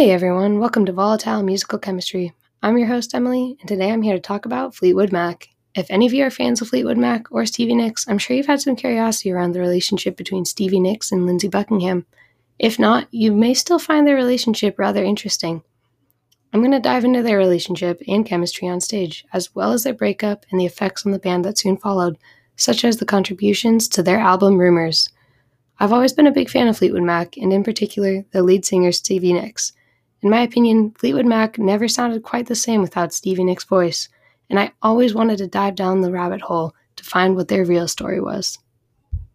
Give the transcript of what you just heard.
Hey everyone, welcome to Volatile Musical Chemistry. I'm your host, Emily, and today I'm here to talk about Fleetwood Mac. If any of you are fans of Fleetwood Mac or Stevie Nicks, I'm sure you've had some curiosity around the relationship between Stevie Nicks and Lindsey Buckingham. If not, you may still find their relationship rather interesting. I'm going to dive into their relationship and chemistry on stage, as well as their breakup and the effects on the band that soon followed, such as the contributions to their album Rumours. I've always been a big fan of Fleetwood Mac, and in particular, the lead singer Stevie Nicks. In my opinion, Fleetwood Mac never sounded quite the same without Stevie Nicks' voice, and I always wanted to dive down the rabbit hole to find what their real story was.